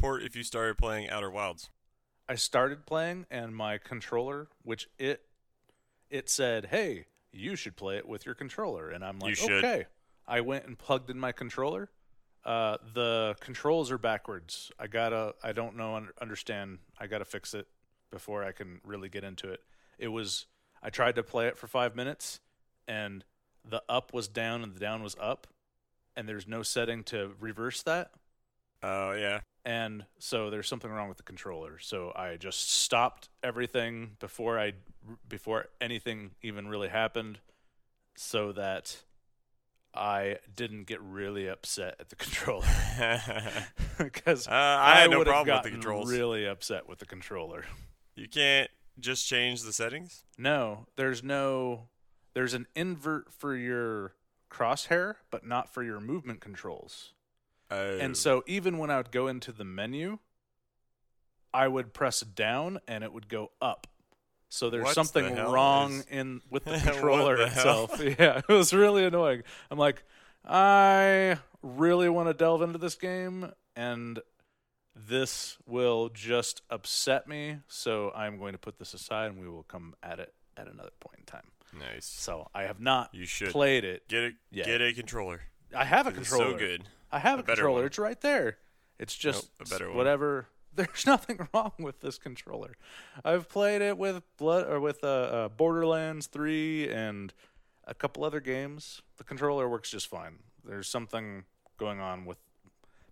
report if you started playing Outer Wilds? I started playing and my controller, which it it said, "Hey, you should play it with your controller." And I'm like, "Okay." I went and plugged in my controller. Uh, the controls are backwards. I gotta. I don't know. un- Understand. I gotta fix it before I can really get into it. It was. I tried to play it for five minutes, and the up was down and the down was up, and there's no setting to reverse that Oh yeah. and so there's something wrong with the controller. So I just stopped everything before I before anything even really happened, so that I didn't get really upset at the controller because Uh, I had no problem with the controls. Really upset with the controller. you can't just change the settings. No, there's no there's an invert for your crosshair, but not for your movement controls. Oh. And so even when I would go into the menu, I would press down and it would go up. So there's What something the wrong is- in with the controller the itself. Yeah, it was really annoying. I'm like, I really want to delve into this game and this will just upset me, so I'm going to put this aside and we will come at it at another point in time. nice. So I have not You should played it. get a Yeah. get a controller. I have a controller. so good. I have a, A controller. one. It's right there. It's just Nope, a better one. whatever. There's nothing wrong with this controller. I've played it with blood or with uh, uh, Borderlands 3 and a couple other games. The controller works just fine. There's something going on with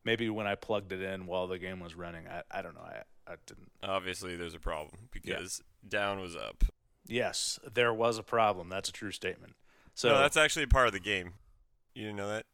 maybe when I plugged it in while the game was running. I I don't know. I I didn't. Obviously, there's a problem because down was up. Yes, there was a problem. That's a true statement. So no, that's actually part of the game. You didn't know that?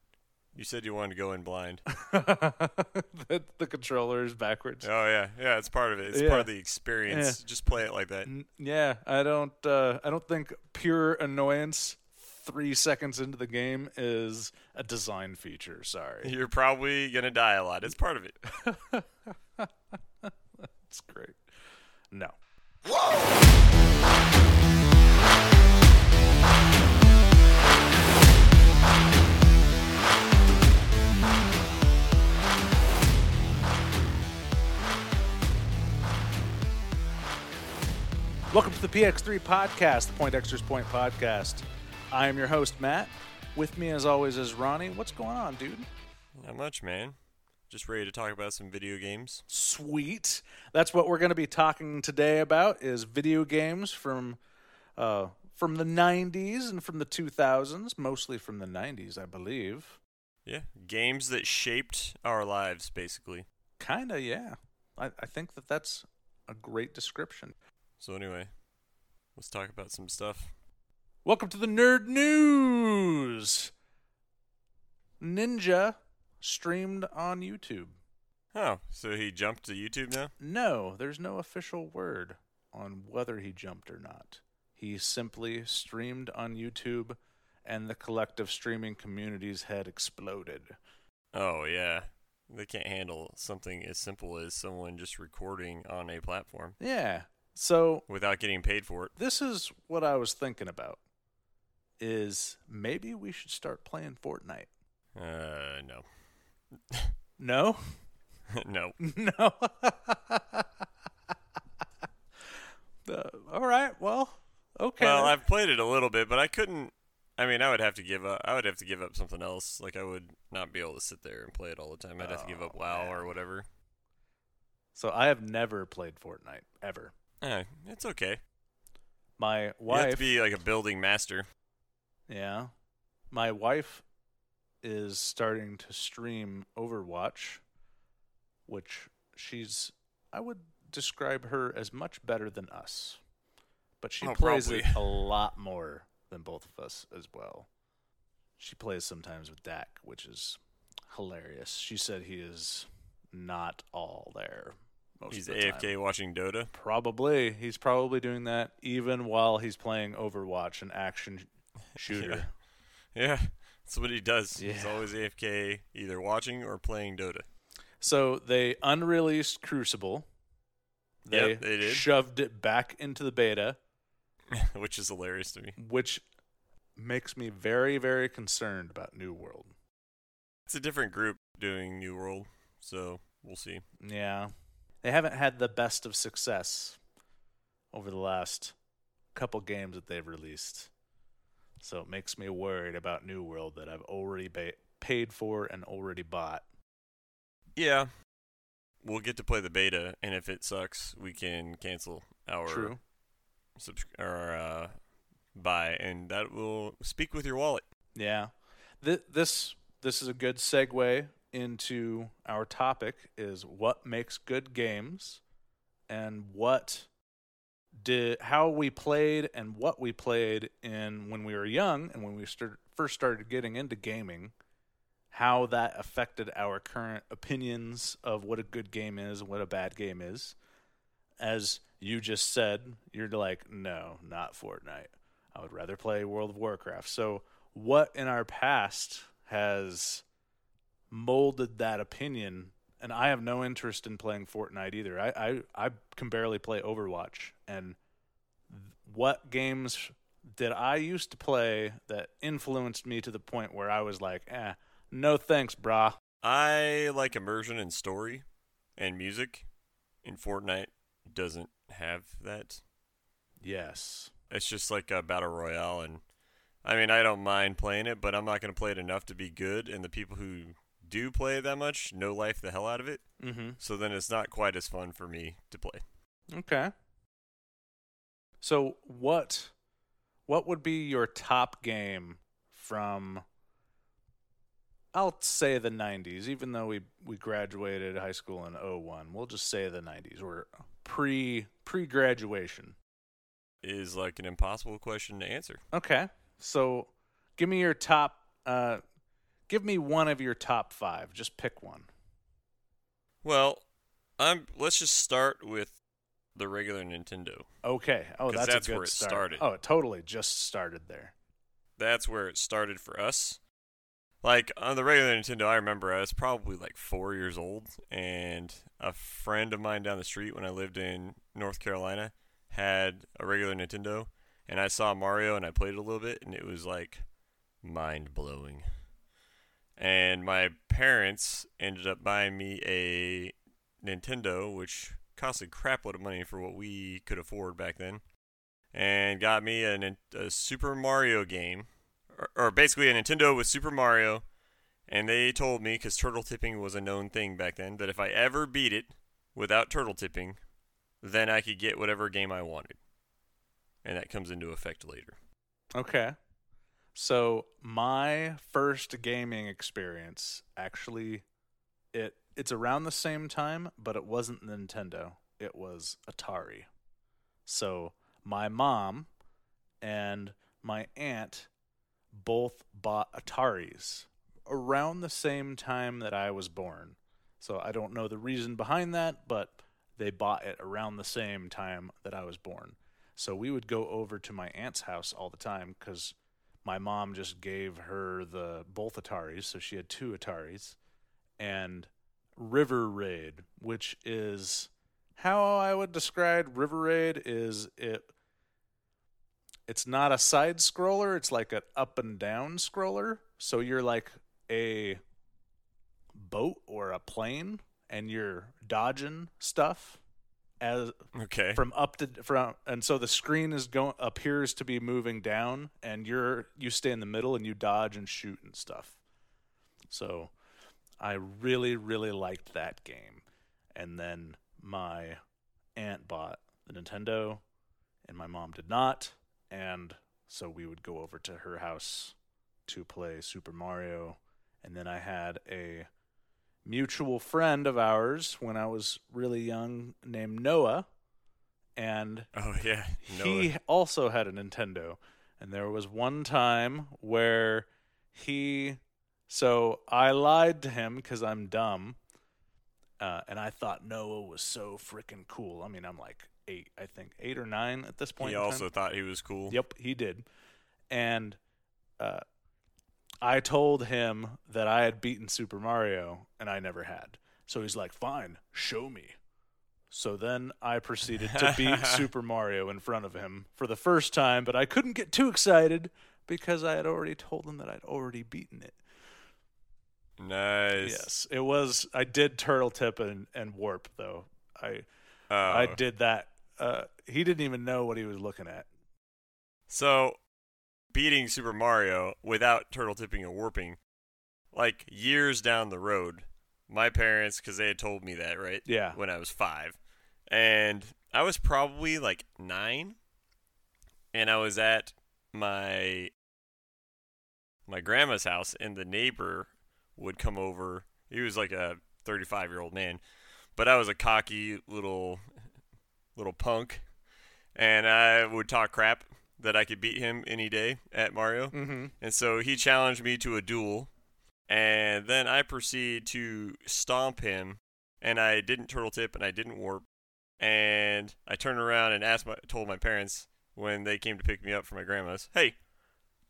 You said you wanted to go in blind. the, the controller is backwards. Oh yeah, yeah, it's part of it. It's Yeah. part of the experience. Just play it like that. N- Yeah, I don't. Uh, I don't think pure annoyance three seconds into the game is a design feature. Sorry, You're probably gonna die a lot. It's part of it. it's great. No, welcome to the PX3 podcast, the Point Extras Point podcast. I am your host Matt. With me, as always, is Ronnie. What's going on, dude? Not much, man. Just ready to talk about some video games. Sweet. That's what we're going to be talking today about is video games from uh, from the 90s and from the 2000s, mostly from the 90s, I believe. Yeah, games that shaped our lives, basically. Kind of, yeah. I, I think that that's a great description. So anyway, let's talk about some stuff. Welcome to the Nerd News. Ninja streamed on YouTube. Oh, so he jumped to YouTube now? No, there's no official word on whether he jumped or not. He simply streamed on YouTube, and the collective streaming communities had exploded. Oh yeah. They can't handle something as simple as someone just recording on a platform Yeah. So without getting paid for it. this is what I was thinking about. Is maybe we should start playing Fortnite? Uh, no, No, no. no. Uh, all right. Well, okay. Well, I've played it a little bit, but I couldn't. I mean, I would have to give up. I would have to give up something else. Like I would not be able to sit there and play it all the time. I'd have to give up Oh, WoW man. or whatever. so I have never played Fortnite ever. Eh, it's okay. My wife. You have to be like a building master. Yeah. My wife is starting to stream Overwatch, which she's I would describe her as much better than us. But she Oh, plays probably. it a lot more than both of us as well. She plays sometimes with Dak, which is hilarious. She said he is not all there. Most He's the time. AFK watching Dota. Probably. He's probably doing that even while he's playing Overwatch, an action shooter. Yeah, that's what he does. He's always AFK, either watching or playing Dota. So they unreleased Crucible. They, Yep, they did. shoved it back into the beta, which is hilarious to me. which makes me very, very concerned about New World. It's a different group doing New World, so we'll see. Yeah. They haven't had the best of success over the last couple games that they've released. So it makes me worried about New World that I've already ba- paid for and already bought. Yeah, we'll get to play the beta, and if it sucks, we can cancel our True. subsc- or uh, buy, and that will speak with your wallet. Yeah. Th- this this is a good segue into our topic is what makes good games and what did how we played and what we played in when we were young and when we start, first started getting into gaming how that affected our current opinions of what a good game is and what a bad game is. As you just said you're like no not Fortnite. I would rather play World of Warcraft. So what in our past has molded that opinion and I have no interest in playing Fortnite either. I I, I can barely play Overwatch and what games did I used to play that influenced me to the point where I was like, "Eh, no thanks, brah." I like immersion and story and music, and Fortnite doesn't have that. Yes. It's just like a battle royale, and I mean, I don't mind playing it, but I'm not going to play it enough to be good. And the people who do play it that much no life the hell out of it, Mhm. so then it's not quite as fun for me to play. Okay. So what what would be your top game from I'll say the 90s even though we we graduated high school in 01. We'll just say the 90s or pre pre-graduation. Is like an impossible question to answer. Okay. So give me your top uh give me one of your top 5. Just pick one. Well, I'm. Let's just start with the regular Nintendo. Okay. Oh, that's, that's a good where it start. started. Oh, it totally just started there. That's where it started for us. Like on the regular Nintendo, I remember I was probably like four years old, and a friend of mine down the street when I lived in North Carolina had a regular Nintendo, and I saw Mario and I played it a little bit, and it was like mind blowing. And my parents ended up buying me a Nintendo, which cost a crapload of money for what we could afford back then, and got me a, a Super Mario game, or, or basically a Nintendo with Super Mario. And they told me, because turtle tipping was a known thing back then, that if I ever beat it without turtle tipping, then I could get whatever game I wanted. And that comes into effect later. Okay. So my first gaming experience actually it it's around the same time, but it wasn't Nintendo. It was Atari. So my mom and my aunt both bought Ataris around the same time that I was born. So I don't know the reason behind that, but they bought it around the same time that I was born. So we would go over to my aunt's house all the time because my mom just gave her the both Ataris, so she had two Ataris, and River Raid, which is how I would describe River Raid is it. It's not a side scroller; it's like an up and down scroller. So you're like a boat or a plane, and you're dodging stuff as Okay. from up to from and so the screen is going appears to be moving down and you're you stay in the middle and you dodge and shoot and stuff. So i really really liked that game. And then my aunt bought the nintendo and my mom did not. And so we would go over to her house to play super mario. And then i had a mutual friend of ours when I was really young named Noah, and oh yeah. he Noah. also had a Nintendo. And there was one time where he, so I lied to him because I'm dumb, uh, and I thought Noah was so freaking cool. I mean, I'm like eight, I think, eight or nine at this point. He in time. also thought he was cool. Yep, he did. And uh, I told him that I had beaten Super Mario and I never had. So he's like, fine, show me. So then I proceeded to beat Super Mario in front of him for the first time, but I couldn't get too excited because I had already told him that I'd already beaten it. Nice. Yes, it was. I did turtle tip and, and warp though. I Oh. I did that. Uh, he didn't even know what he was looking at. So, beating Super Mario without turtle tipping or warping, like years down the road, my parents, because they had told me that, right? Yeah. When I was five. And I was probably like nine. And I was at my my grandma's house, and the neighbor would come over. He was like a 35 year old man, but I was a cocky little little punk, and I would talk crap that I could beat him any day at Mario. Mm-hmm. And so he challenged me to a duel, and then I proceed to stomp him, and I didn't turtle tip and I didn't warp, and I turned around and asked my told my parents when they came to pick me up from my grandma's, "Hey,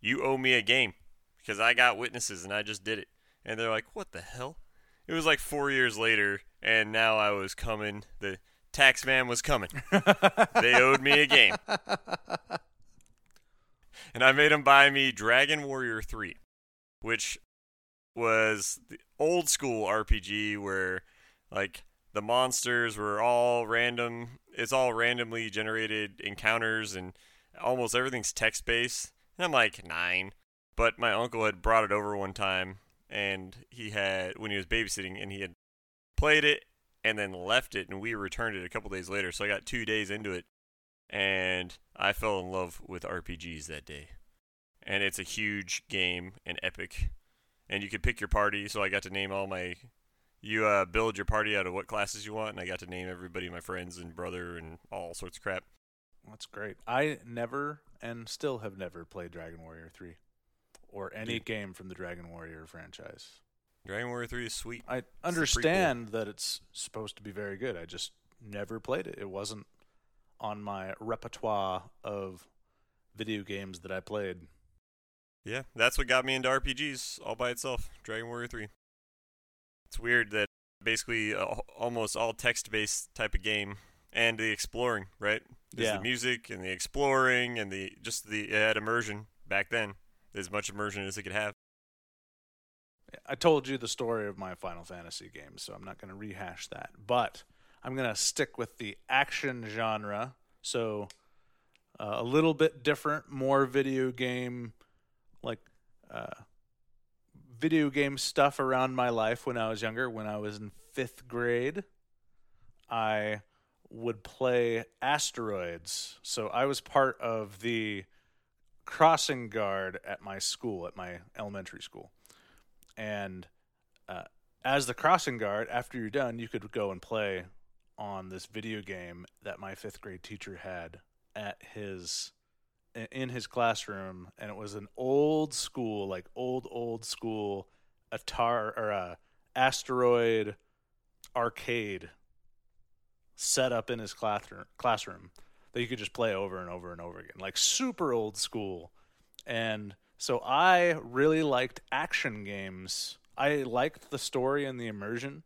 you owe me a game because I got witnesses and I just did it." And they're like, "What the hell?" It was like 4 years later and now I was coming the tax man was coming. they owed me a game. And I made him buy me Dragon Warrior 3, which was the old school RPG where like the monsters were all random. It's all randomly generated encounters and almost everything's text based. And I'm like 9, but my uncle had brought it over one time and he had when he was babysitting and he had played it and then left it and we returned it a couple days later. So I got 2 days into it and I fell in love with RPGs that day. And it's a huge game and epic. And you could pick your party, so I got to name all my. You uh, build your party out of what classes you want, and I got to name everybody my friends and brother and all sorts of crap. That's great. I never and still have never played Dragon Warrior 3 or any Dude. game from the Dragon Warrior franchise. Dragon Warrior 3 is sweet. I understand that it's supposed to be very good. I just never played it. It wasn't on my repertoire of video games that I played. Yeah, that's what got me into RPGs all by itself. Dragon Warrior 3. It's weird that basically uh, almost all text-based type of game and the exploring, right? There's Yeah. the music and the exploring and the just the it had immersion back then. As much immersion as it could have. I told you the story of my Final Fantasy games, so I'm not going to rehash that. But I'm going to stick with the action genre. So uh, a little bit different, more video game, like uh, video game stuff around my life when I was younger. When I was in fifth grade, I would play asteroids. So I was part of the crossing guard at my school, at my elementary school and uh, as the crossing guard after you're done you could go and play on this video game that my fifth grade teacher had at his in his classroom and it was an old school like old old school atar or uh, asteroid arcade set up in his classroom classroom that you could just play over and over and over again like super old school and so I really liked action games. I liked the story and the immersion,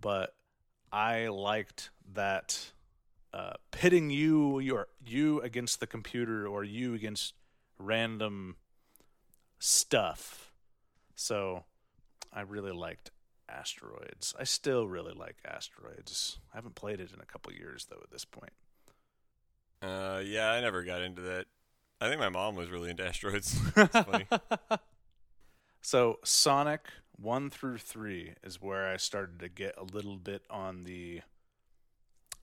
but I liked that uh, pitting you your you against the computer or you against random stuff. So I really liked asteroids. I still really like asteroids. I haven't played it in a couple years though at this point. Uh, yeah, I never got into that. I think my mom was really into asteroids. Funny. So Sonic one through three is where I started to get a little bit on the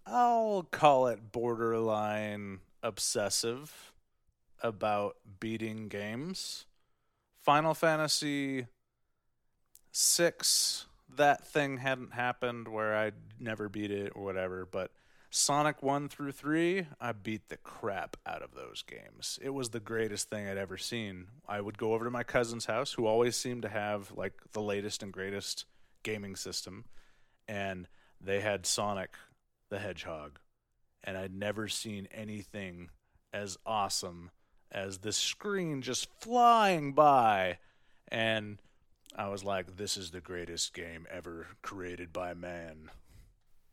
I'll call it borderline obsessive about beating games. Final Fantasy six, that thing hadn't happened where I'd never beat it or whatever, but Sonic 1 through 3, I beat the crap out of those games. It was the greatest thing I'd ever seen. I would go over to my cousin's house, who always seemed to have like the latest and greatest gaming system, and they had Sonic the Hedgehog. And I'd never seen anything as awesome as this screen just flying by. And I was like, this is the greatest game ever created by man.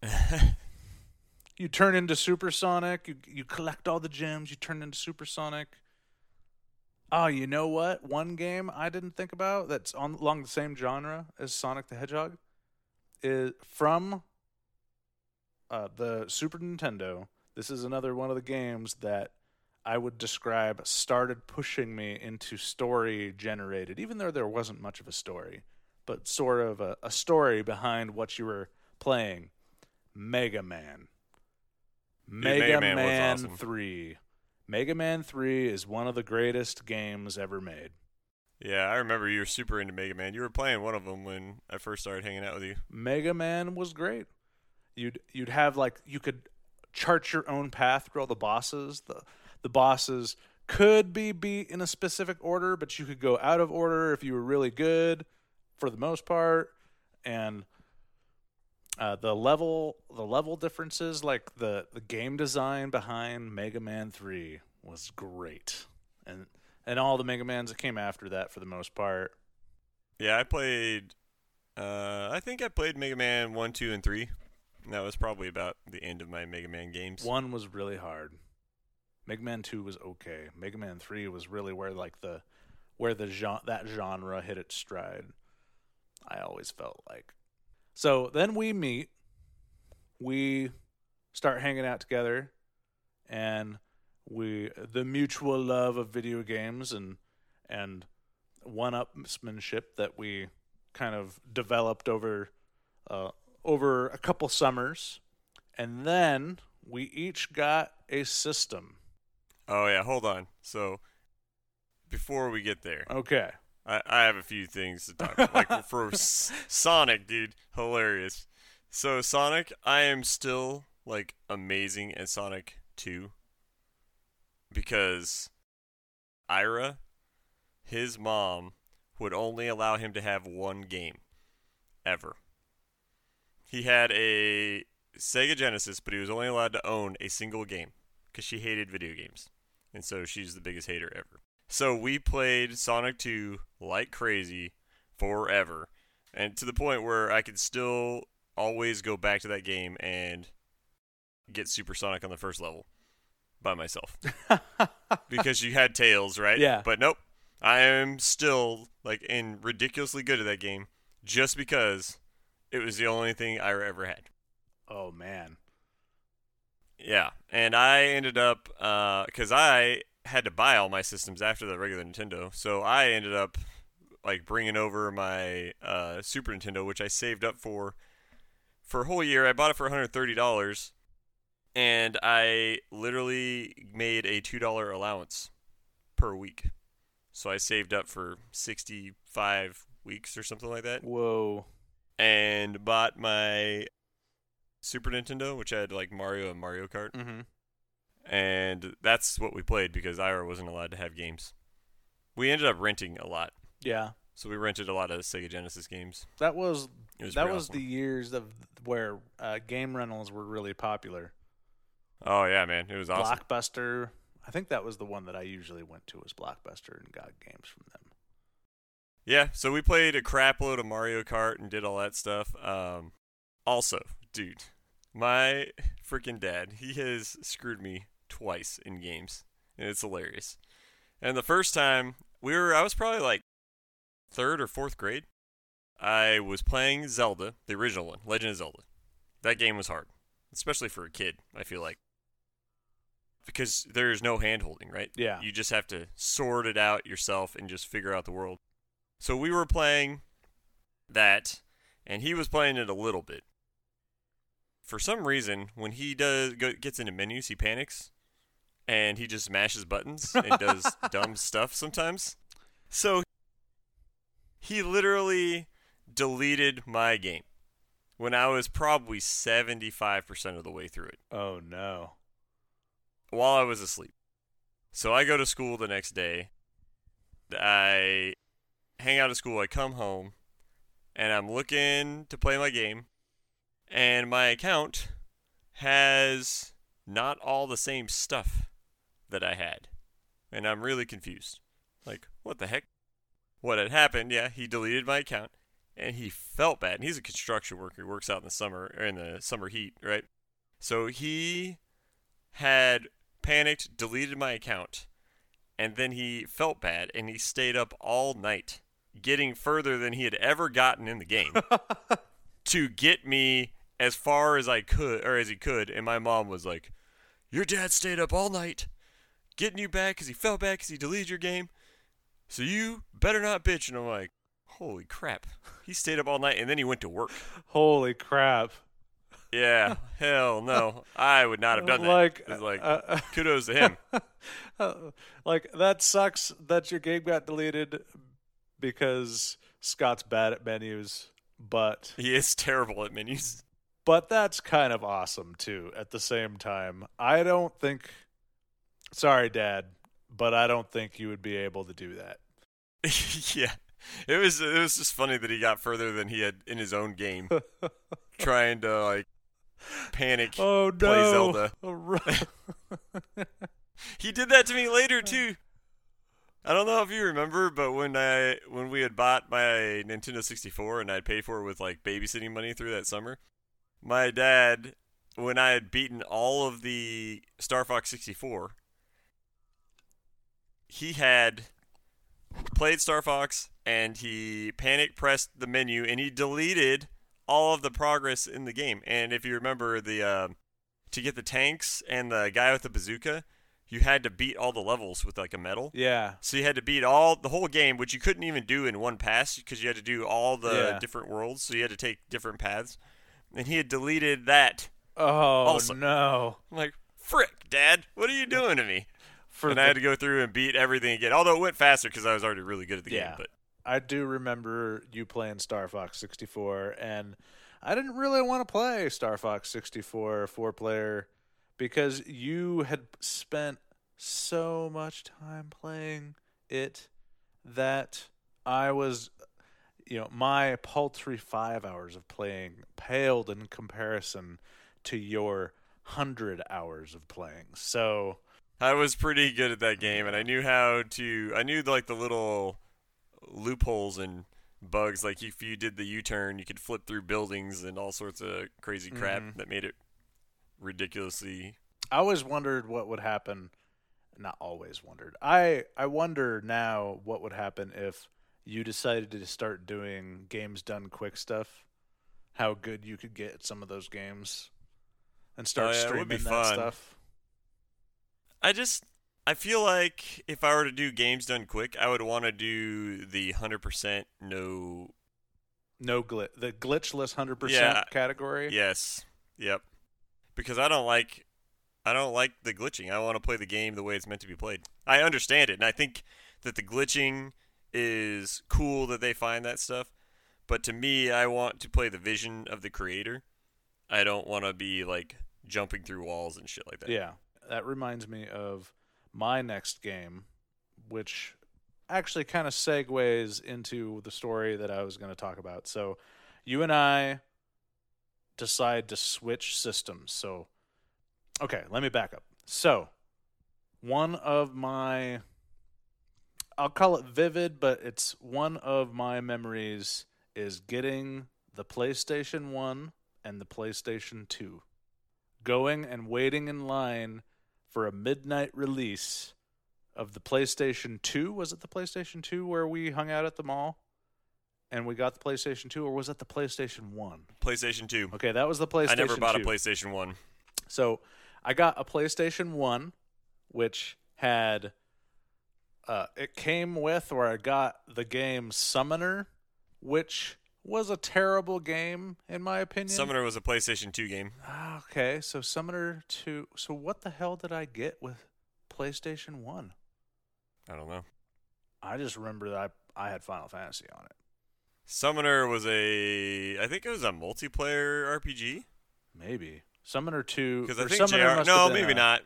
you turn into Supersonic. You you collect all the gems. You turn into Supersonic. Oh, you know what? One game I didn't think about that's on along the same genre as Sonic the Hedgehog is from uh, the Super Nintendo. This is another one of the games that I would describe started pushing me into story generated, even though there wasn't much of a story, but sort of a, a story behind what you were playing. Mega Man. Mega, Mega Man Man awesome. 3. Mega Man 3 is one of the greatest games ever made. Yeah, I remember you were super into Mega Man. You were playing one of them when I first started hanging out with you. Mega Man was great. You'd you'd have like you could chart your own path through all the bosses. The the bosses could be beat in a specific order, but you could go out of order if you were really good for the most part. And uh, the level the level differences, like the, the game design behind Mega Man three was great. And and all the Mega Mans that came after that for the most part. Yeah, I played. Uh, I think I played Mega Man one, two, and three. And that was probably about the end of my Mega Man games. One was really hard. Mega Man Two was okay. Mega Man Three was really where like the where the genre, that genre hit its stride. I always felt like. So then we meet, we start hanging out together, and we the mutual love of video games and and one-upsmanship that we kind of developed over uh, over a couple summers, and then we each got a system. Oh yeah, hold on. So before we get there, Okay. I, I have a few things to talk about. Like for Sonic, dude, hilarious. So Sonic, I am still like amazing at Sonic 2 because Ira, his mom, would only allow him to have one game ever. He had a Sega Genesis, but he was only allowed to own a single game because she hated video games. And so she's the biggest hater ever. So we played Sonic 2 like crazy forever. And to the point where I could still always go back to that game and get Supersonic on the first level by myself. because you had Tails, right? Yeah. But nope. I am still like in ridiculously good at that game just because it was the only thing I ever had. Oh man. Yeah, and I ended up uh, because I had to buy all my systems after the regular Nintendo, so I ended up like bringing over my uh, Super Nintendo, which I saved up for for a whole year. I bought it for 130 dollars, and I literally made a two dollar allowance per week. So I saved up for 65 weeks or something like that Whoa. and bought my Super Nintendo, which had like Mario and Mario Kart, Mm-hmm. And that's what we played because Ira wasn't allowed to have games. We ended up renting a lot, Yeah. so we rented a lot of Sega Genesis games. That was, was that was awesome. the years of where uh, game rentals were really popular. Oh yeah, man, it was awesome. Blockbuster. I think that was the one that I usually went to was Blockbuster and got games from them. Yeah, so we played a crap load of Mario Kart and did all that stuff. Um, also, dude, my freaking dad, he has screwed me twice in games, and it's hilarious. And the first time we were, I was probably like third or fourth grade. I was playing Zelda, the original one, Legend of Zelda. That game was hard, especially for a kid. I feel like because there's no hand holding, right? Yeah. You just have to sort it out yourself and just figure out the world. So we were playing that, and he was playing it a little bit. For some reason, when he does go, gets into menus, he panics, and he just mashes buttons and does dumb stuff sometimes. So he literally deleted my game when I was probably 75% of the way through it Oh no. while I was asleep. So I go to school the next day. I hang out at school. I come home, and I'm looking to play my game, and my account has not all the same stuff that I had, and I'm really confused. Like, what the heck? What had happened? Yeah, he deleted my account, and he felt bad. And he's a construction worker. He works out in the summer or in the summer heat, right? So he had panicked, deleted my account, and then he felt bad and he stayed up all night, getting further than he had ever gotten in the game to get me as far as I could or as he could. And my mom was like, "Your dad stayed up all night, getting you back because he fell back because he deleted your game. So you better not bitch." And I'm like, "Holy crap!" He stayed up all night and then he went to work. Holy crap! Yeah, hell no, I would not have done that. Like, like uh, kudos to him. uh, like that sucks that your game got deleted because Scott's bad at menus, but He is terrible at menus. but that's kind of awesome too. At the same time, I don't think. Sorry, Dad, but I don't think you would be able to do that. yeah, it was it was just funny that he got further than he had in his own game, trying to like panic. Oh no! Play Zelda. Oh, He did that to me later too. I don't know if you remember, but when I when we had bought my Nintendo 64 and I'd paid for it with like babysitting money through that summer, my dad, when I had beaten all of the Star Fox 64, he had played Star Fox and he panic pressed the menu and he deleted all of the progress in the game. And if you remember the uh, to get the tanks and the guy with the bazooka, you had to beat all the levels with like a medal. yeah, So you had to beat all the whole game, which you couldn't even do in one pass because you had to do all the Yeah. different worlds. So you had to take different paths. And he had deleted that. Oh Also- no! I'm like, frick, Dad, what are you doing to me? For and the I had to go through and beat everything again. Although it went faster because I was already really good at the Yeah. game. But I do remember you playing Star Fox 64, and I didn't really want to play Star Fox 64 four player because you had spent so much time playing it that I was, you know, my paltry five hours of playing paled in comparison to your hundred hours of playing. So, I was pretty good at that game, and I knew how to. I knew like the little loopholes and bugs. Like if you did the U-turn, you could flip through buildings and all sorts of crazy crap Mhm. that made it ridiculously. I always wondered what would happen. Not always wondered. I I wonder now what would happen if you decided to start doing games done quick stuff. How good you could get at some of those games, and start Oh, yeah, streaming would be that fun. stuff. I just. I feel like if I were to do games done quick, I would want to do the hundred percent no. No glitch, the glitchless hundred Yeah. percent category. Yes. Yep. Because I don't like. I don't like the glitching. I want to play the game the way it's meant to be played. I understand it, and I think that the glitching is cool that they find that stuff. But to me, I want to play the vision of the creator. I don't want to be like jumping through walls and shit like that. Yeah, that reminds me of my next game, which actually kind of segues into the story that I was going to talk about. So, you and I decide to switch systems. So, okay, let me back up. So, one of my I'll call it vivid, but it's one of my memories is getting the PlayStation 1 and the PlayStation 2 going and waiting in line for a midnight release of the PlayStation 2. Was it the PlayStation 2 where we hung out at the mall and we got the PlayStation 2, or was it the PlayStation 1? PlayStation 2. Okay, that was the PlayStation I never bought 2. a PlayStation 1. So I got a PlayStation 1, which had. Uh, it came with, or I got the game Summoner, which was a terrible game, in my opinion. Summoner was a PlayStation 2 game. Ah, Okay, so Summoner 2. So what the hell did I get with PlayStation 1? I don't know. I just remember that I, I had Final Fantasy on it. Summoner was a. I think it was a multiplayer RPG. Maybe. Summoner 2. Because I think Summoner JR. No, maybe a- not.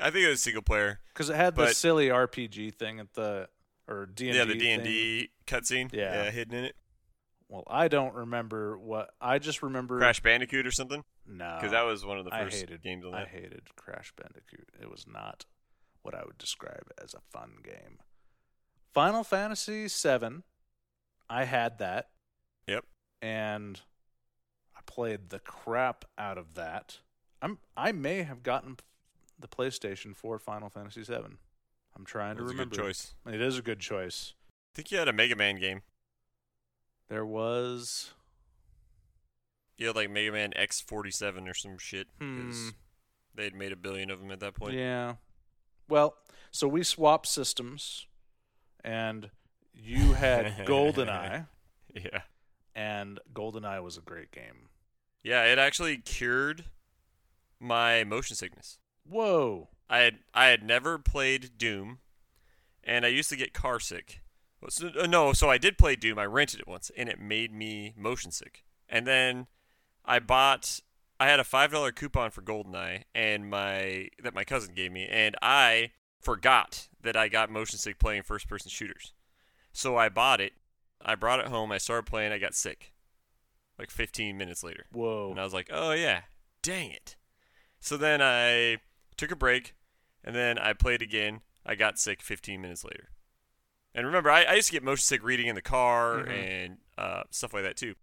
I think it was single player. Because it had the silly RPG thing at the. Or D&D yeah, the D and thing. D cutscene. Yeah. hidden in it. Well, I don't remember what. I just remember. Crash Bandicoot or something. No. Because that was one of the I first hated, games on I hated Crash Bandicoot. It was not what I would describe as a fun game. Final Fantasy VII, I had that. Yep. And I played the crap out of that. I'm I may have gotten the PlayStation for Final Fantasy VII. I'm trying That to was a remember. good choice. It is a good choice. I think you had a Mega Man game. There was. You had like Mega Man X47 or some shit. 'cause Hmm. They'd made a billion of them at that point. Yeah. Well, so we swapped systems, and you had GoldenEye, Yeah. and GoldenEye was a great game. Yeah, it actually cured my motion sickness. Whoa. I had I had never played Doom, and I used to get car sick. So- uh, No, so I did play Doom. I rented it once, and it made me motion sick. And then I bought. I had a five dollar coupon for Goldeneye, and my that my cousin gave me, and I forgot that I got motion sick playing first person shooters. So I bought it. I brought it home. I started playing. I got sick. Like 15 minutes later. Whoa. And I was like, oh, yeah, dang it. So then I took a break, and then I played again. I got sick 15 minutes later. And remember, I, I used to get motion sick reading in the car Mhm. and uh, stuff like that, too.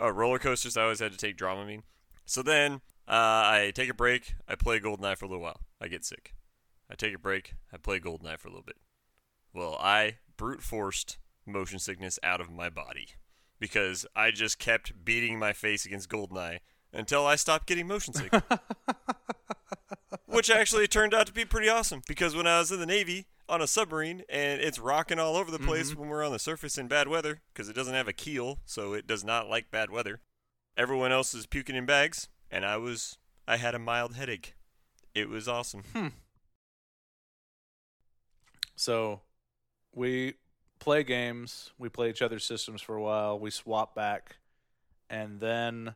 Uh, roller coasters, I always had to take Dramamine. So then uh, I take a break. I play Goldeneye for a little while. I get sick. I take a break. I play Goldeneye for a little bit. Well, I brute forced motion sickness out of my body because I just kept beating my face against Goldeneye until I stopped getting motion sick. Which actually turned out to be pretty awesome because when I was in the Navy on a submarine and it's rocking all over the place when we're on the surface in bad weather because it doesn't have a keel, so it does not like bad weather. Everyone else is puking in bags, and I was I had a mild headache. It was awesome. So we play games, we play each other's systems for a while, we swap back, and then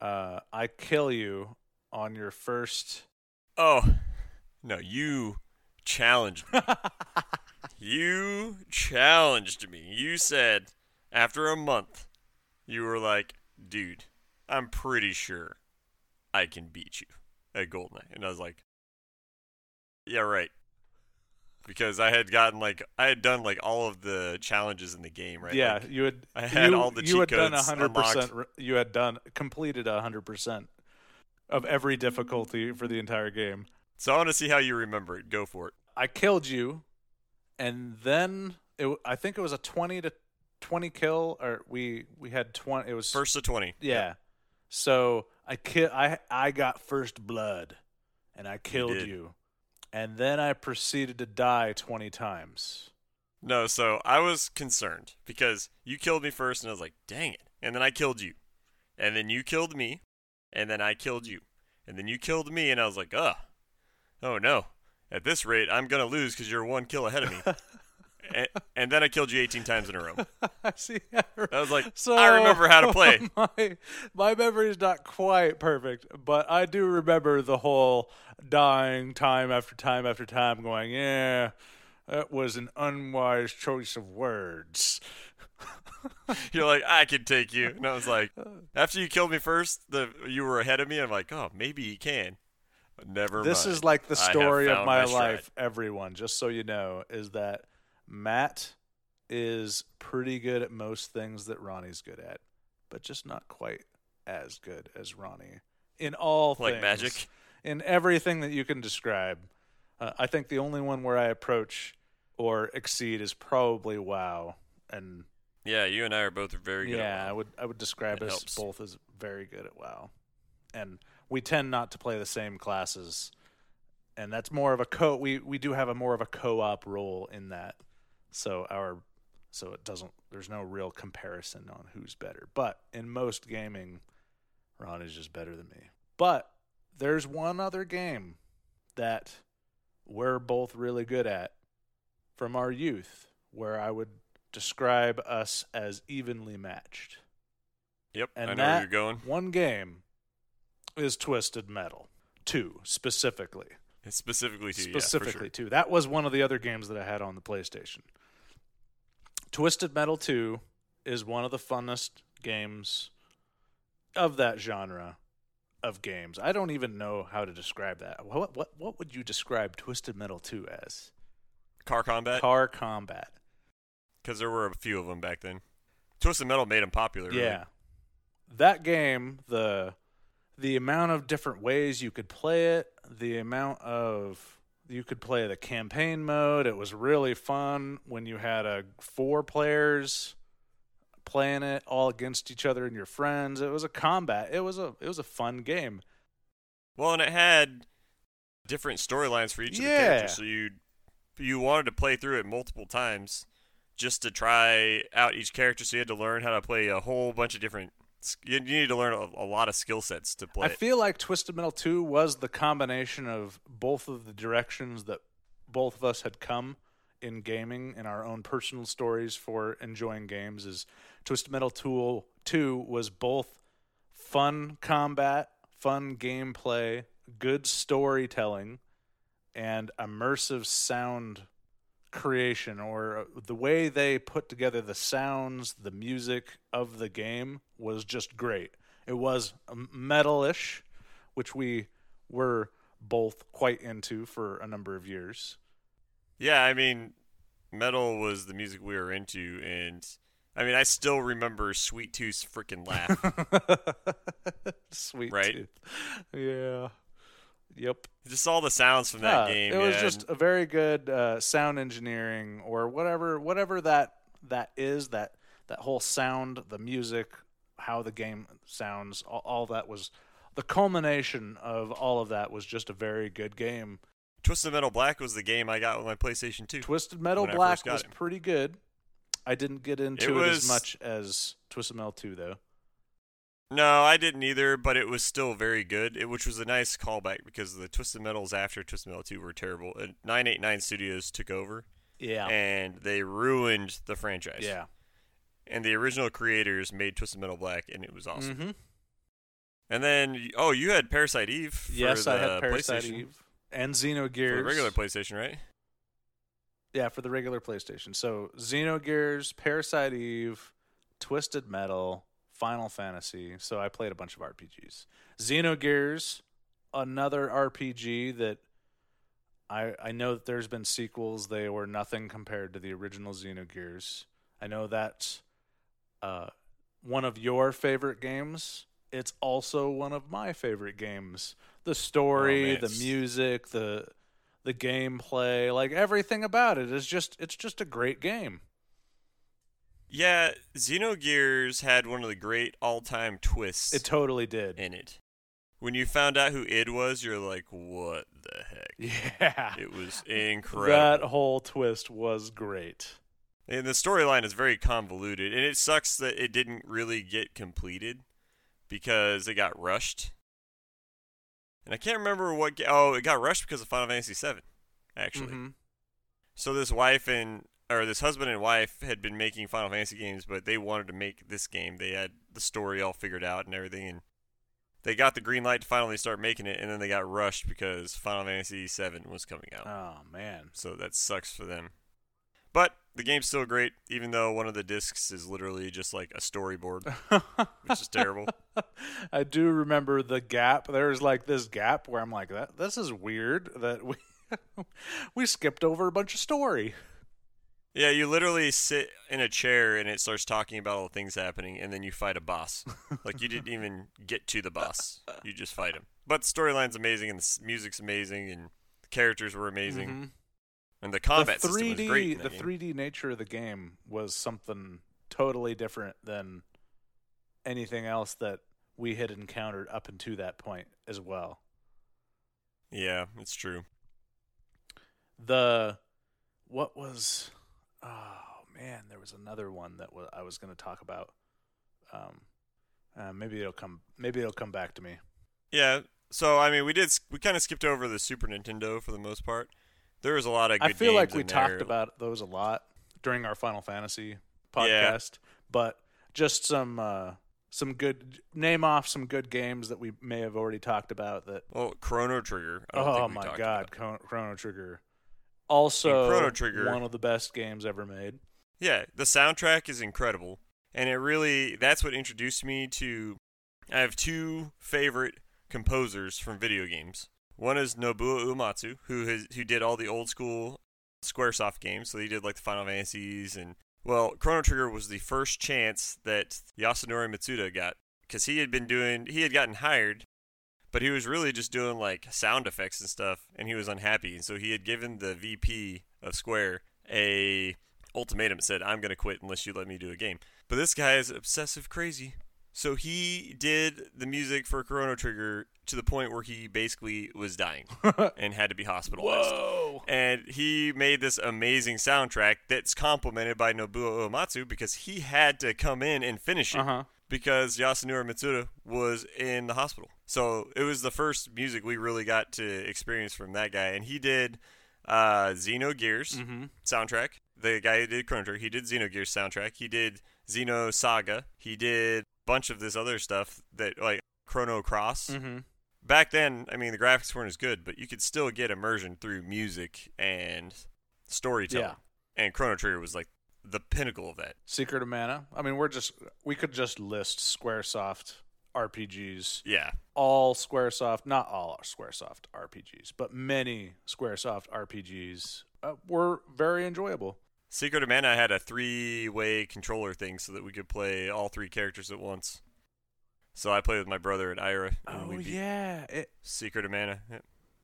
uh, I kill you on your first. Oh, no, you challenged me. you challenged me. You said after a month, you were like, dude, I'm pretty sure I can beat you at Goldeneye. And I was like, yeah, right. Because I had gotten like, I had done like all of the challenges in the game, right? Yeah, Like, you had. I had you, all the you cheat had done codes hundred percent. You had done completed hundred percent of every difficulty for the entire game. So I want to see how you remember it. Go for it. I killed you, and then it, I think it was a twenty to twenty kill, or we we had twenty. It was First to 20. Yeah. So I ki- I I got first blood, and I killed did. you, and then I proceeded to die twenty times. No, so I was concerned because you killed me first, and I was like, dang it. And then I killed you. And then you killed me, and then I killed you. And then you killed me, and I was like, ugh. Oh no. At this rate, I'm going to lose because you're one kill ahead of me. and, and then I killed you 18 times in a row. I see. I was like, So I remember how to play. My my memory is not quite perfect, but I do remember the whole dying time after time after time, going, yeah, that was an unwise choice of words. You're like, I can take you. And I was like, after you killed me first, the you were ahead of me. I'm like, oh, maybe you can. Never This mind. is like the story of found my, life, everyone, just so you know, is that Matt is pretty good at most things that Ronnie's good at, but just not quite as good as Ronnie in all Like things. magic? In everything that you can describe. Uh, I think the only one where I approach or exceed is probably WoW. And Yeah, you and I are both very good. at yeah, WoW. I would I would describe That us helps. both as very good at WoW, and we tend not to play the same classes, and that's more of a co. We we do have a more of a co-op role in that, so our so it doesn't. There's no real comparison on who's better, but in most gaming, Ron is just better than me. But there's one other game that we're both really good at from our youth, where I would describe us as evenly matched. Yep, And I know that where you're going. one game is Twisted Metal. Two specifically. Specifically to you, specifically yeah, two. That was one of the other games that I had on the PlayStation. Twisted Metal 2 is one of the funnest games of that genre of games. I don't even know how to describe that. What what what would you describe Twisted Metal 2 as? Car combat, Car combat. because there were a few of them back then. Twisted Metal made them popular. really. Yeah. That game, the the amount of different ways you could play it, the amount of you could play the campaign mode. It was really fun when you had a four players playing it all against each other and your friends. It was a combat. It was a it was a fun game. Well, and it had different storylines for each of the characters, so you you wanted to play through it multiple times just to try out each character. So you had to learn how to play a whole bunch of different. You need to learn a, a lot of skill sets to play. I it. feel like Twisted Metal 2 was the combination of both of the directions that both of us had come in gaming in our own personal stories for enjoying games is Twisted Metal 2, 2 was both fun combat, fun gameplay, good storytelling and immersive sound creation or uh, the way they put together the sounds, the music of the game was just great. It was um, metal-ish, which we were both quite into for a number of years. Yeah, I mean, metal was the music we were into, and I mean, I still remember Sweet Tooth's freaking laugh. Sweet Right? tooth. Yeah. Yep. just all the sounds from that Yeah, game. It was yeah, just a very good uh, sound engineering or whatever whatever that that is that that whole sound, the music, how the game sounds, all, all that was the culmination of all of that was just a very good game. Twisted Metal Black was the game I got with my PlayStation 2. Twisted Metal Black was it. pretty good. I didn't get into it, as was- much as Twisted Metal 2 though. No, I didn't either, but it was still very good, it, which was a nice callback because the Twisted Metals after Twisted Metal 2 were terrible. And 989 Studios took over, Yeah. and they ruined the franchise. yeah. And the original creators made Twisted Metal Black, and it was awesome. Mhm. And then, oh, you had Parasite Eve for Yes, the I had Parasite. Eve and For Xenogears. the regular PlayStation, right? Yeah, for the regular PlayStation. So Xenogears, Parasite Eve, Twisted Metal, Final Fantasy. So I played a bunch of RPGs. Xenogears, another RPG that I I know that there's been sequels. They were nothing compared to the original Xenogears. I know that's uh, one of your favorite games. It's also one of my favorite games. The story, Oh, the music, the the gameplay, like everything about it is just it's just a great game. Yeah, Xenogears had one of the great all-time twists It totally did. in it. When you found out who id was, you're like, "What the heck?" yeah. It was incredible. That whole twist was great. And the storyline is very convoluted, and it sucks that it didn't really get completed because it got rushed. And I can't remember what. Ga- oh, it got rushed because of Final Fantasy VII, actually. Mhm. So this wife and or this husband and wife had been making Final Fantasy games, but they wanted to make this game. They had the story all figured out and everything, and they got the green light to finally start making it, and then they got rushed because Final Fantasy VII was coming out. Oh man. So that sucks for them. But the game's still great, even though one of the discs is literally just like a storyboard, which is terrible. I do remember the gap. There's like this gap where I'm like, that this is weird that we we skipped over a bunch of story. Yeah, you literally sit in a chair and it starts talking about all the things happening, and then you fight a boss. like you didn't even get to the boss; you just fight him. But the storyline's amazing, and the music's amazing, and the characters were amazing, Mhm. and the combat the system 3D was great. the game. 3D nature of the game was something totally different than anything else that we had encountered up until that point as well. Yeah, it's true. The what was oh man, there was another one that wa- I was going to talk about. Um, uh, maybe it'll come. Maybe it'll come back to me. Yeah. So I mean, we did. We kind of skipped over the Super Nintendo for the most part. There was a lot of. Good I feel like we talked there. about those a lot during our Final Fantasy Yeah. podcast, but just some uh, some good name off some good games that we may have already talked about. That Well, Chrono Trigger. I don't oh think we my god, Chrono Trigger, also Chrono Trigger- one of the best games ever made. Yeah, the soundtrack is incredible, and it really that's what introduced me to. I have two favorite composers from video games. One is Nobuo Uematsu, who has who did all the old school SquareSoft games. So he did like the Final Fantasies and well, Chrono Trigger was the first chance that Yasunori Mitsuda got because he had been doing he had gotten hired but he was really just doing like sound effects and stuff, and he was unhappy. And so he had given the VP of Square a ultimatum said, "I'm going to quit unless you let me do a game." But this guy is obsessive crazy. So he did the music for Chrono Trigger to the point where he basically was dying and had to be hospitalized. Whoa. And he made this amazing soundtrack that's complemented by Nobuo Uematsu because he had to come in and finish it Uh huh. Because Yasunori Mitsuda was in the hospital. So it was the first music we really got to experience from that guy. And he did uh, Xenogears Mm-hmm. soundtrack. The guy who did Chrono Trigger, he did Xenogears soundtrack. He did Xenosaga. He did a bunch of this other stuff that like Chrono Cross. Mm-hmm. Back then, I mean, the graphics weren't as good, but you could still get immersion through music and storytelling. Yeah. And Chrono Trigger was like the pinnacle of that. Secret of Mana. I mean, we're just we could just list SquareSoft RPGs. Yeah. All SquareSoft, not all SquareSoft RPGs, but many SquareSoft RPGs uh, were very enjoyable. Secret of Mana had a three-way controller thing so that we could play all three characters at once. So I played with my brother and Ira. and Oh, yeah, it, Secret of Mana. Yeah.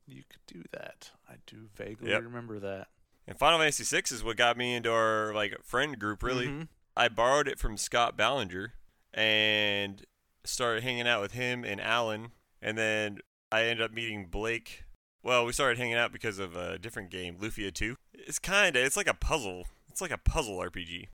you could do that. I do vaguely Yep. remember that. And Final Fantasy VI is what got me into our like friend group. Really, Mhm. I borrowed it from Scott Ballinger and started hanging out with him and Alan. And then I ended up meeting Blake. Well, we started hanging out because of a different game, Lufia 2. It's kind of it's like a puzzle. It's like a puzzle RPG.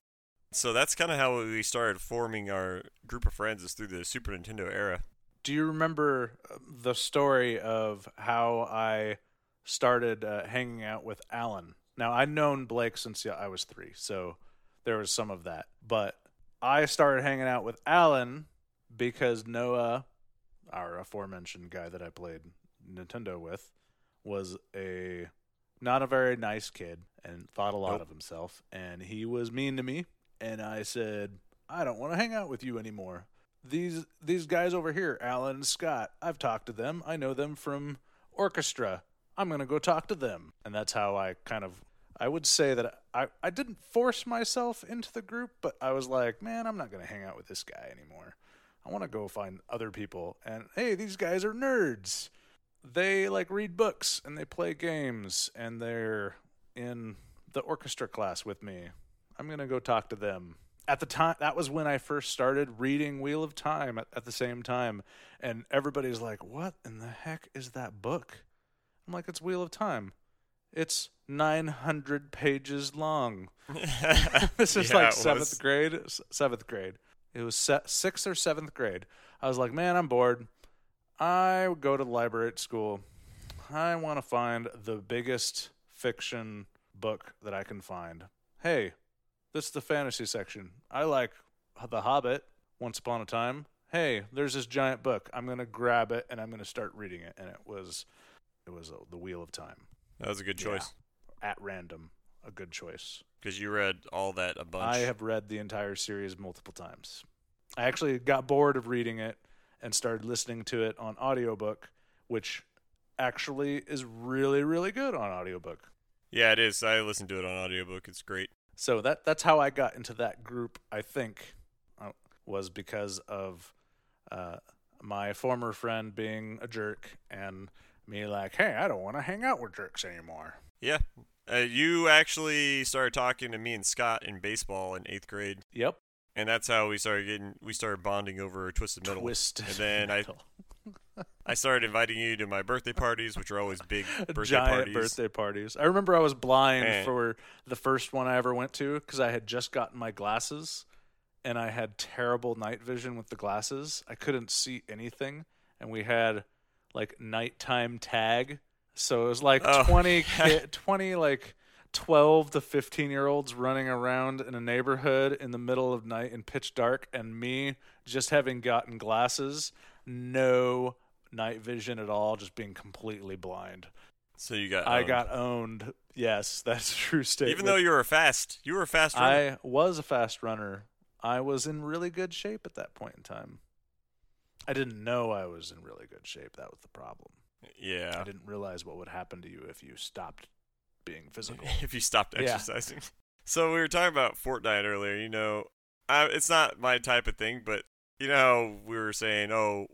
So that's kind of how we started forming our group of friends is through the Super Nintendo era. Do you remember uh, the story of how I started uh, hanging out with Alan? Now, I'd known Blake since yeah, I was three, so there was some of that. But I started hanging out with Alan because Noah, our aforementioned guy that I played Nintendo with, was a not a very nice kid and thought a lot Nope. of himself. And he was mean to me. And I said, I don't want to hang out with you anymore these these guys over here, Alan and Scott, I've talked to them. I know them from orchestra. I'm gonna go talk to them. And that's how I kind of I would say that I, I didn't force myself into the group, but I was like, man, I'm not gonna hang out with this guy anymore. I wanna go find other people. And hey, these guys are nerds. They like read books and they play games and they're in the orchestra class with me. I'm gonna go talk to them. At the time, that was when I first started reading Wheel of Time at, at the same time, and everybody's like, "What in the heck is that book?" I'm like, "It's Wheel of Time. It's 900 pages long." this is Yeah, like seventh was. grade. s- Seventh grade. It was se- sixth or seventh grade. I was like, "Man, I'm bored. I go to the library at school. I want to find the biggest fiction book that I can find. Hey, this is the fantasy section. I like The Hobbit, Once Upon a Time. Hey, there's this giant book. I'm going to grab it and I'm going to start reading it. And it was it was uh, The Wheel of Time That was a good Yeah. choice at random. A good choice. because you read all that a bunch. I have read the entire series multiple times. I actually got bored of reading it and started listening to it on audiobook, which actually is really really good on audiobook. yeah, it is. I listened to it on audiobook. It's great. So that that's how I got into that group. I think uh, was because of uh, my former friend being a jerk and me like, hey, I don't want to hang out with jerks anymore. Yeah. Uh, you actually started talking to me and Scott in baseball in eighth grade, Yep. and that's how we started getting we started bonding over Twisted Metal. Twisted. And then I- Metal. I started inviting you to my birthday parties, which are always big birthday giant parties. birthday parties. I remember I was blind Man. for the first one I ever went to because I had just gotten my glasses and I had terrible night vision with the glasses. I couldn't see anything, and we had like nighttime tag. So it was like Oh. 20, ki- 20 like 12 to 15 year olds running around in a neighborhood in the middle of night in pitch dark, and me just having gotten glasses, no night vision at all, just being completely blind. So you got I owned. got owned. Yes, that's true statement. even though you were fast, you were a fast runner. I was a fast runner, I was in really good shape at that point in time. I didn't know I was in really good shape. That was the problem. Yeah. I didn't realize what would happen to you if you stopped being physical. if you stopped Yeah. exercising. So we were talking about Fortnite earlier. You know, I, it's not my type of thing, but you know, we were saying, oh,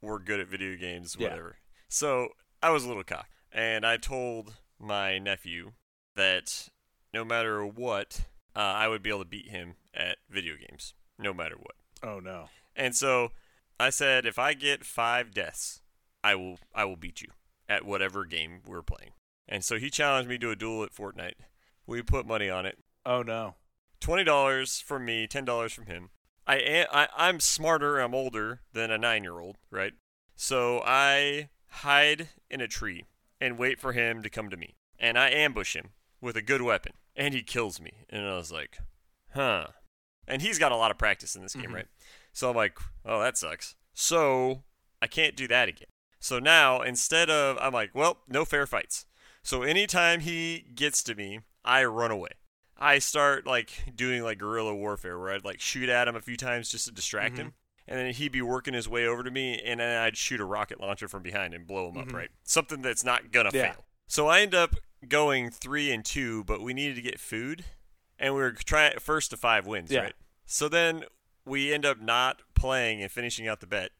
we're good at video games, Yeah. whatever. So I was a little cock, and I told my nephew that no matter what, uh, I would be able to beat him at video games, no matter what. Oh no. And so I said, if I get five deaths, I will I will beat you at whatever game we're playing. And so he challenged me to a duel at Fortnite. We put money on it. Oh no. Twenty dollars from me, ten dollars from him. I am I, I'm smarter. I'm older than a nine year old, right? So I hide in a tree and wait for him to come to me, and I ambush him with a good weapon, and he kills me. And I was like, huh. And he's got a lot of practice in this game, Mhm. right? So I'm like, oh, that sucks. So I can't do that again. So now instead of I'm like, well, no fair fights. So anytime he gets to me, I run away. I start like doing like guerrilla warfare where I'd like shoot at him a few times just to distract Mhm. him. And then he'd be working his way over to me and then I'd shoot a rocket launcher from behind and blow him Mhm. up, right? Something that's not gonna Yeah. fail. So I end up going three and two, but we needed to get food. And we were trying first to five wins, Yeah. right? So then we end up not playing and finishing out the bet.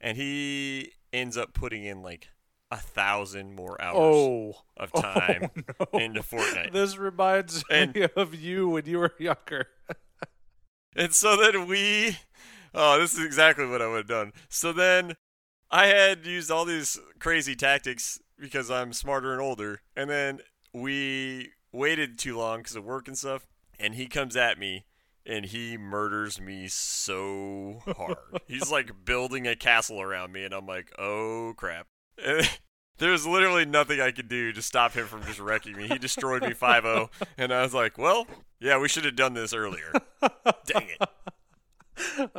And he ends up putting in like a thousand more hours Oh. of oh, time oh, no. into Fortnite. This reminds And- me of you when you were younger. And so then we, oh, this is exactly what I would have done. So then I had used all these crazy tactics because I'm smarter and older. And then we waited too long because of work and stuff. And he comes at me and he murders me so hard. He's like building a castle around me. And I'm like, oh crap. There's literally nothing I could do to stop him from just wrecking me. He destroyed me 5 0. And I was like, well, yeah, we should have done this earlier. Dang it.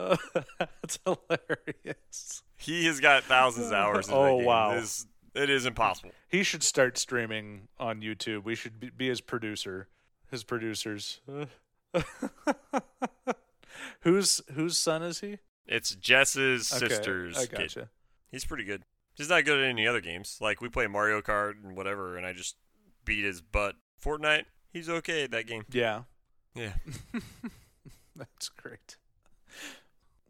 That's hilarious. He has got thousands of hours. In Oh, game. wow. It is, it is impossible. He should start streaming on YouTube. We should be, be his producer, his producers. whose whose son is he? It's Jess's Okay, sister's I kid. He's pretty good. He's not good at any other games. Like we play Mario Kart and whatever, and I just beat his butt. Fortnite, he's okay at that game. Yeah, Yeah. that's great.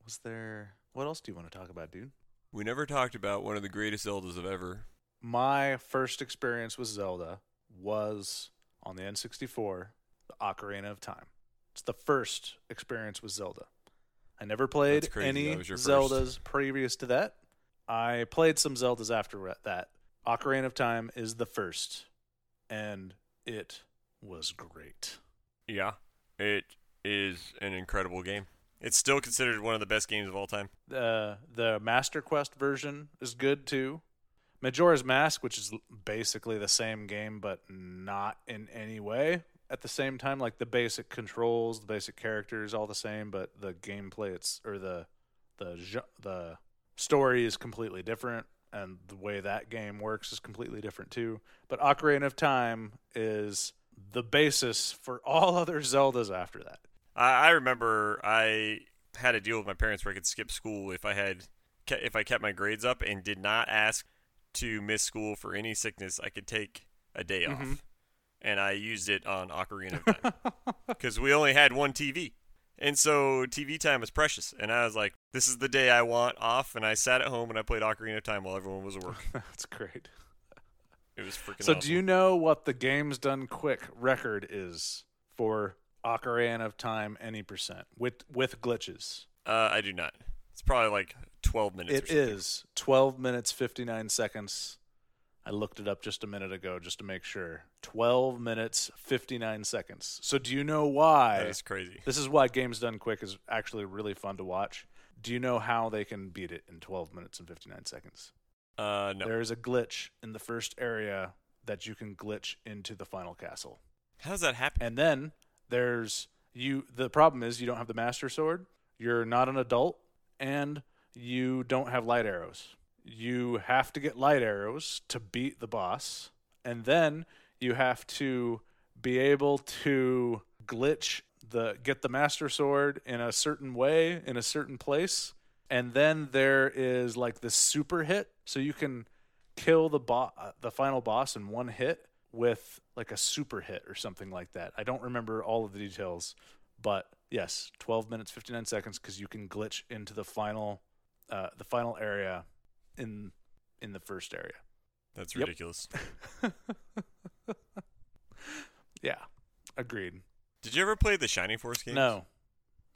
Was there? What else do you want to talk about, dude? We never talked about one of the greatest Zeldas of ever. My first experience with Zelda was on the N64, the Ocarina of Time. It's the first experience with Zelda. I never played any your first. Zeldas previous to that. I played some Zeldas after that. Ocarina of Time is the first, and it was great. Yeah. It is an incredible game. It's still considered one of the best games of all time. The the Master Quest version is good too. Majora's Mask, which is basically the same game but not in any way at the same time. Like the basic controls, the basic characters, all the same, but the gameplay it's or the the the story is completely different, and the way that game works is completely different too. But Ocarina of Time is the basis for all other Zeldas after that. I, I remember I had a deal with my parents where I could skip school if I had if I kept my grades up and did not ask to miss school for any sickness. I could take a day Mhm. off, and I used it on Ocarina of Time because we only had one TV, and so TV time was precious. And I was like, "This is the day I want off," and I sat at home and I played Ocarina of Time while everyone was at work. That's great. It was freaking. So, awesome. do you know what the games done quick record is for Ocarina of Time any percent with with glitches? Uh, I do not. It's probably like twelve minutes. It or something. is 12 minutes 59 seconds. I looked it up just a minute ago just to make sure. 12 minutes 59 seconds. So, do you know why? That is crazy. This is why Games Done Quick is actually really fun to watch. Do you know how they can beat it in 12 minutes and 59 seconds? Uh, no. There is a glitch in the first area that you can glitch into the final castle. How does that happen? And then there's you the problem is you don't have the master sword, you're not an adult, and you don't have light arrows. You have to get light arrows to beat the boss, and then you have to be able to glitch the get the master sword in a certain way in a certain place. And then there is like the super hit, so you can kill the bo- the final boss in one hit with like a super hit or something like that. I don't remember all of the details, but yes, 12 minutes 59 seconds because you can glitch into the final uh, the final area in in the first area. That's Yep. ridiculous. Yeah, agreed. Did you ever play the Shining Force games? No,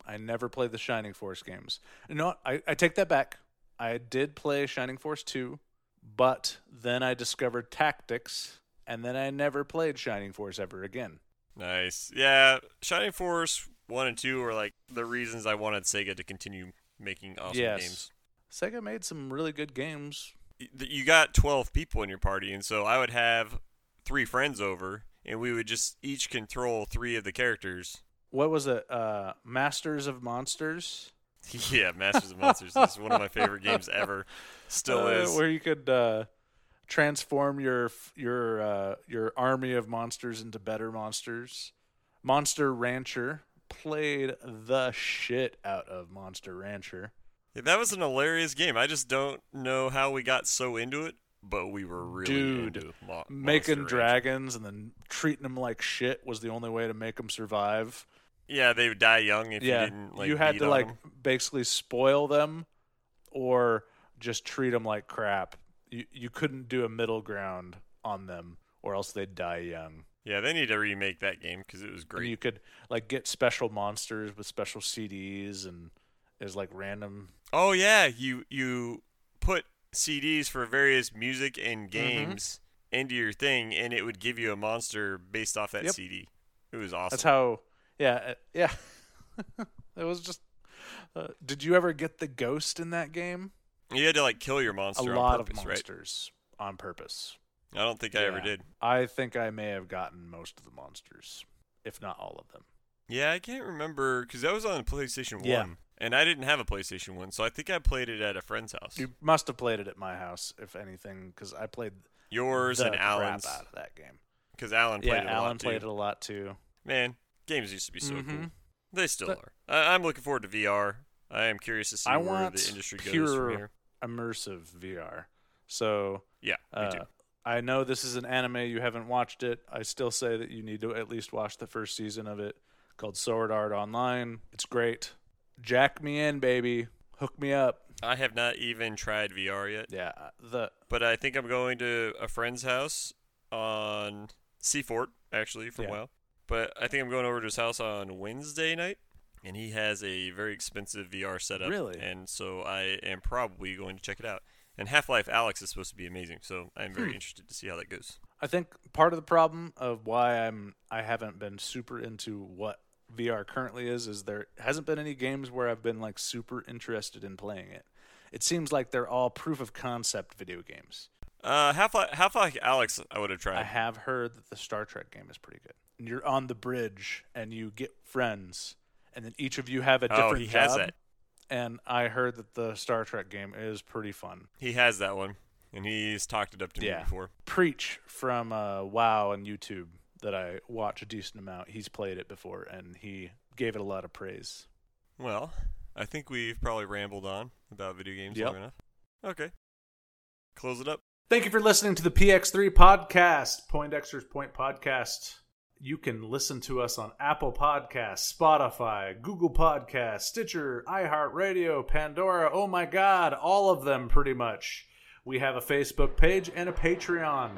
I never played the Shining Force games. You know. I, I take that back. I did play Shining Force 2, but then I discovered Tactics, and then I never played Shining Force ever again. Nice. Yeah, Shining Force 1 and 2 were like the reasons I wanted Sega to continue making awesome Yes. games. Sega made some really good games. You got 12 people in your party, and so I would have three friends over, and we would just each control three of the characters. What was it? Uh, Masters of Monsters? yeah, Masters of Monsters This is one of my favorite games ever. Still Uh, is. Where you could uh, transform your your uh, your army of monsters into better monsters. Monster Rancher played the shit out of Monster Rancher. Yeah, that was an hilarious game. I just don't know how we got so into it, but we were really Dude, into Mo- Making dragons and then treating them like shit was the only way to make them survive. Yeah, they would die young if yeah, you didn't like. you had to like them. basically spoil them, or just treat them like crap. You you couldn't do a middle ground on them, or else they'd die young. Yeah, they need to remake that game because it was And great. you could like get special monsters with special CDs and there's like random. Oh yeah, you you put CDs for various music and Mm-hmm. games into your thing, and it would give you a monster based off that Yep. CD. It was awesome. That's how. Yeah, uh, yeah. it was just. Uh, did you ever get the ghost in that game? you had to like kill your monster. A lot purpose, of right? monsters on purpose. I don't think I ever did. I think I may have gotten most of the monsters, if not all of them. Yeah, I can't remember because that was on PlayStation Yeah. And I didn't have a PlayStation One, so I think I played it at a friend's house. You must have played it at my house, if anything, because I played Yours the and Alan's, crap out of that game. because Alan played yeah, it a Alan lot too. played it a lot too. Man, games used to be so cool. Mhm. They still But- are. I- I'm looking forward to VR. I am curious to see I where the industry goes pure from here. immersive VR. So Yeah, me uh, too. I know this is an anime. You haven't watched it. I still say that you need to at least watch the first season of it, called Sword Art Online. It's great. Jack me in, baby. Hook me up. I have not even tried VR yet, Yeah. The but I think I'm going to a friend's house on Seafort, actually, for Yeah. a while. But I think I'm going over to his house on Wednesday night, and he has a very expensive VR setup. Really? And so I am probably going to check it out. And Half Life Alyx is supposed to be amazing, so I'm very Hmm. interested to see how that goes. I think part of the problem of why I'm I haven't been super into what VR currently is is there hasn't been any games where I've been like super interested in playing it. It seems like they're all proof of concept video games. Uh, Half Life Half Life Alyx, I would have tried. I have heard that the Star Trek game is pretty good. And you're on the bridge and you get friends and then each of you have a different Oh, different he job. has that. And I heard that the Star Trek game is pretty fun. He has that one, and he's talked it up to Yeah. me before. Preach from uh, WoW and YouTube that I watch a decent amount. He's played it before and he gave it a lot of praise. Well, I think we've probably rambled on about video games Yep. long enough. Okay, close it up. Thank you for listening to the PX3 podcast, Poindexter's Point Podcast. You can listen to us on Apple Podcasts, Spotify, Google Podcasts, Stitcher, iHeartRadio, Pandora. Oh my God, all of them pretty much. We have a Facebook page and a Patreon.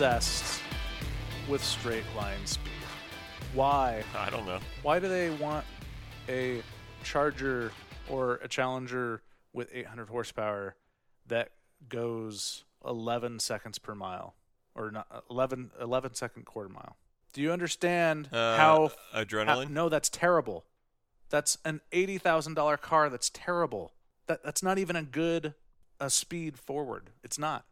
Obsessed with straight line speed? Why? I don't know. Why do they want a Charger or a Challenger with 800 horsepower that goes 11 seconds per mile or not 11 11 second quarter mile? Do you understand Uh, how adrenaline? how- no, that's terrible. That's an eighty thousand dollar car. That's terrible. That that's not even a good uh, speed forward. It's not.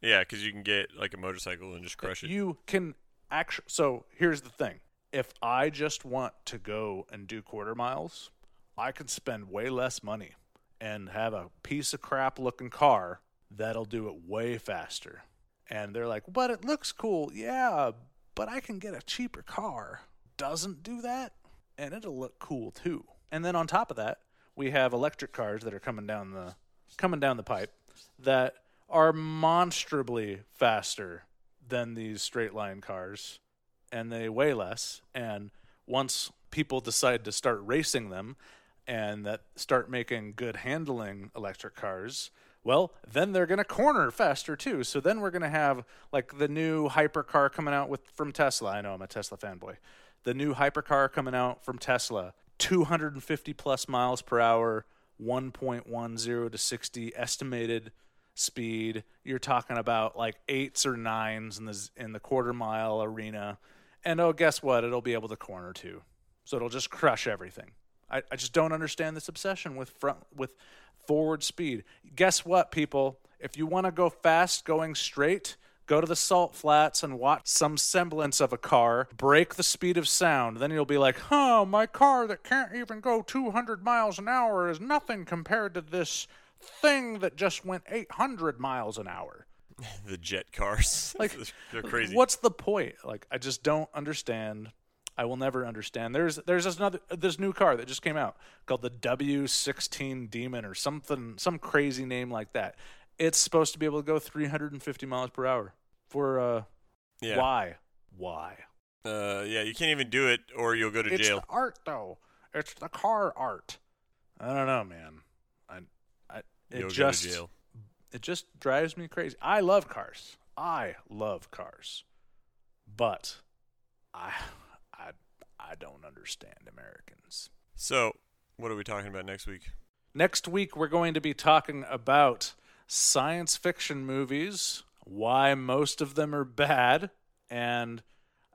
Yeah, because you can get like a motorcycle and just crush it. You can actually, so here's the thing: if I just want to go and do quarter miles, I can spend way less money and have a piece of crap looking car that'll do it way faster. And they're like, but it looks cool. Yeah, but I can get a cheaper car. Doesn't do that, and it'll look cool too. And then on top of that, we have electric cars that are coming down the coming down the pipe that are monstrably faster than these straight line cars and they weigh less and once people decide to start racing them and that start making good handling electric cars well then they're going to corner faster too. So then we're going to have like the new hypercar coming out with from tesla. I know i'm a tesla fanboy. The new hypercar coming out from tesla 250 plus miles per hour 1.10 to 60 estimated speed you're talking about like eights or nines in the in the quarter mile arena and oh guess what it'll be able to corner too so it'll just crush everything I, I just don't understand this obsession with front with forward speed. Guess what, people? If you want to go fast going straight, go to the salt flats and watch some semblance of a car break the speed of sound. Then you'll be like, huh, my car that can't even go 200 miles an hour is nothing compared to this thing that just went 800 miles an hour. the jet cars. Like, they're crazy. What's the point? Like, I just don't understand. I will never understand. There's there's this another this new car that just came out called the W16 Demon or something some crazy name like that. It's supposed to be able to go 350 miles per hour. For uh, Yeah. why? Why? Uh, yeah, you can't even do it, or you'll go to It's jail. the art though. It's the car art. I don't know, man. It just it just drives me crazy. I love cars. I love cars, but I I I don't understand Americans. So, what are we talking about next week? Next week we're going to be talking about science fiction movies, why most of them are bad, and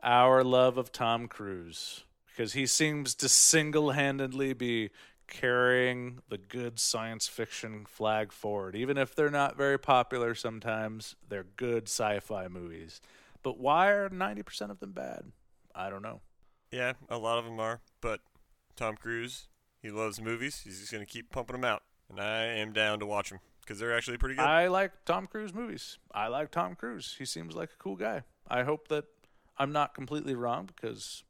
our love of Tom Cruise because he seems to single-handedly be carrying the good science fiction flag forward even if they're not very popular sometimes they're good sci-fi movies but why are 90% of them bad i don't know Yeah, a lot of them are, but Tom Cruise, he loves movies. He's just gonna keep pumping them out, and I am down to watch them because they're actually pretty good. I like Tom Cruise movies. I like Tom Cruise. He seems like a cool guy. I hope that I'm not completely wrong because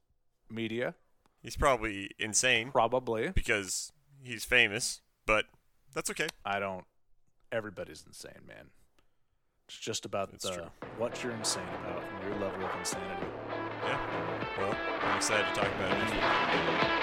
media He's probably insane probably. because he's famous, but that's okay. I don't. Everybody's insane, man. It's just about It's the what you're insane about and your level of insanity. Yeah. Well, I'm excited to talk about it.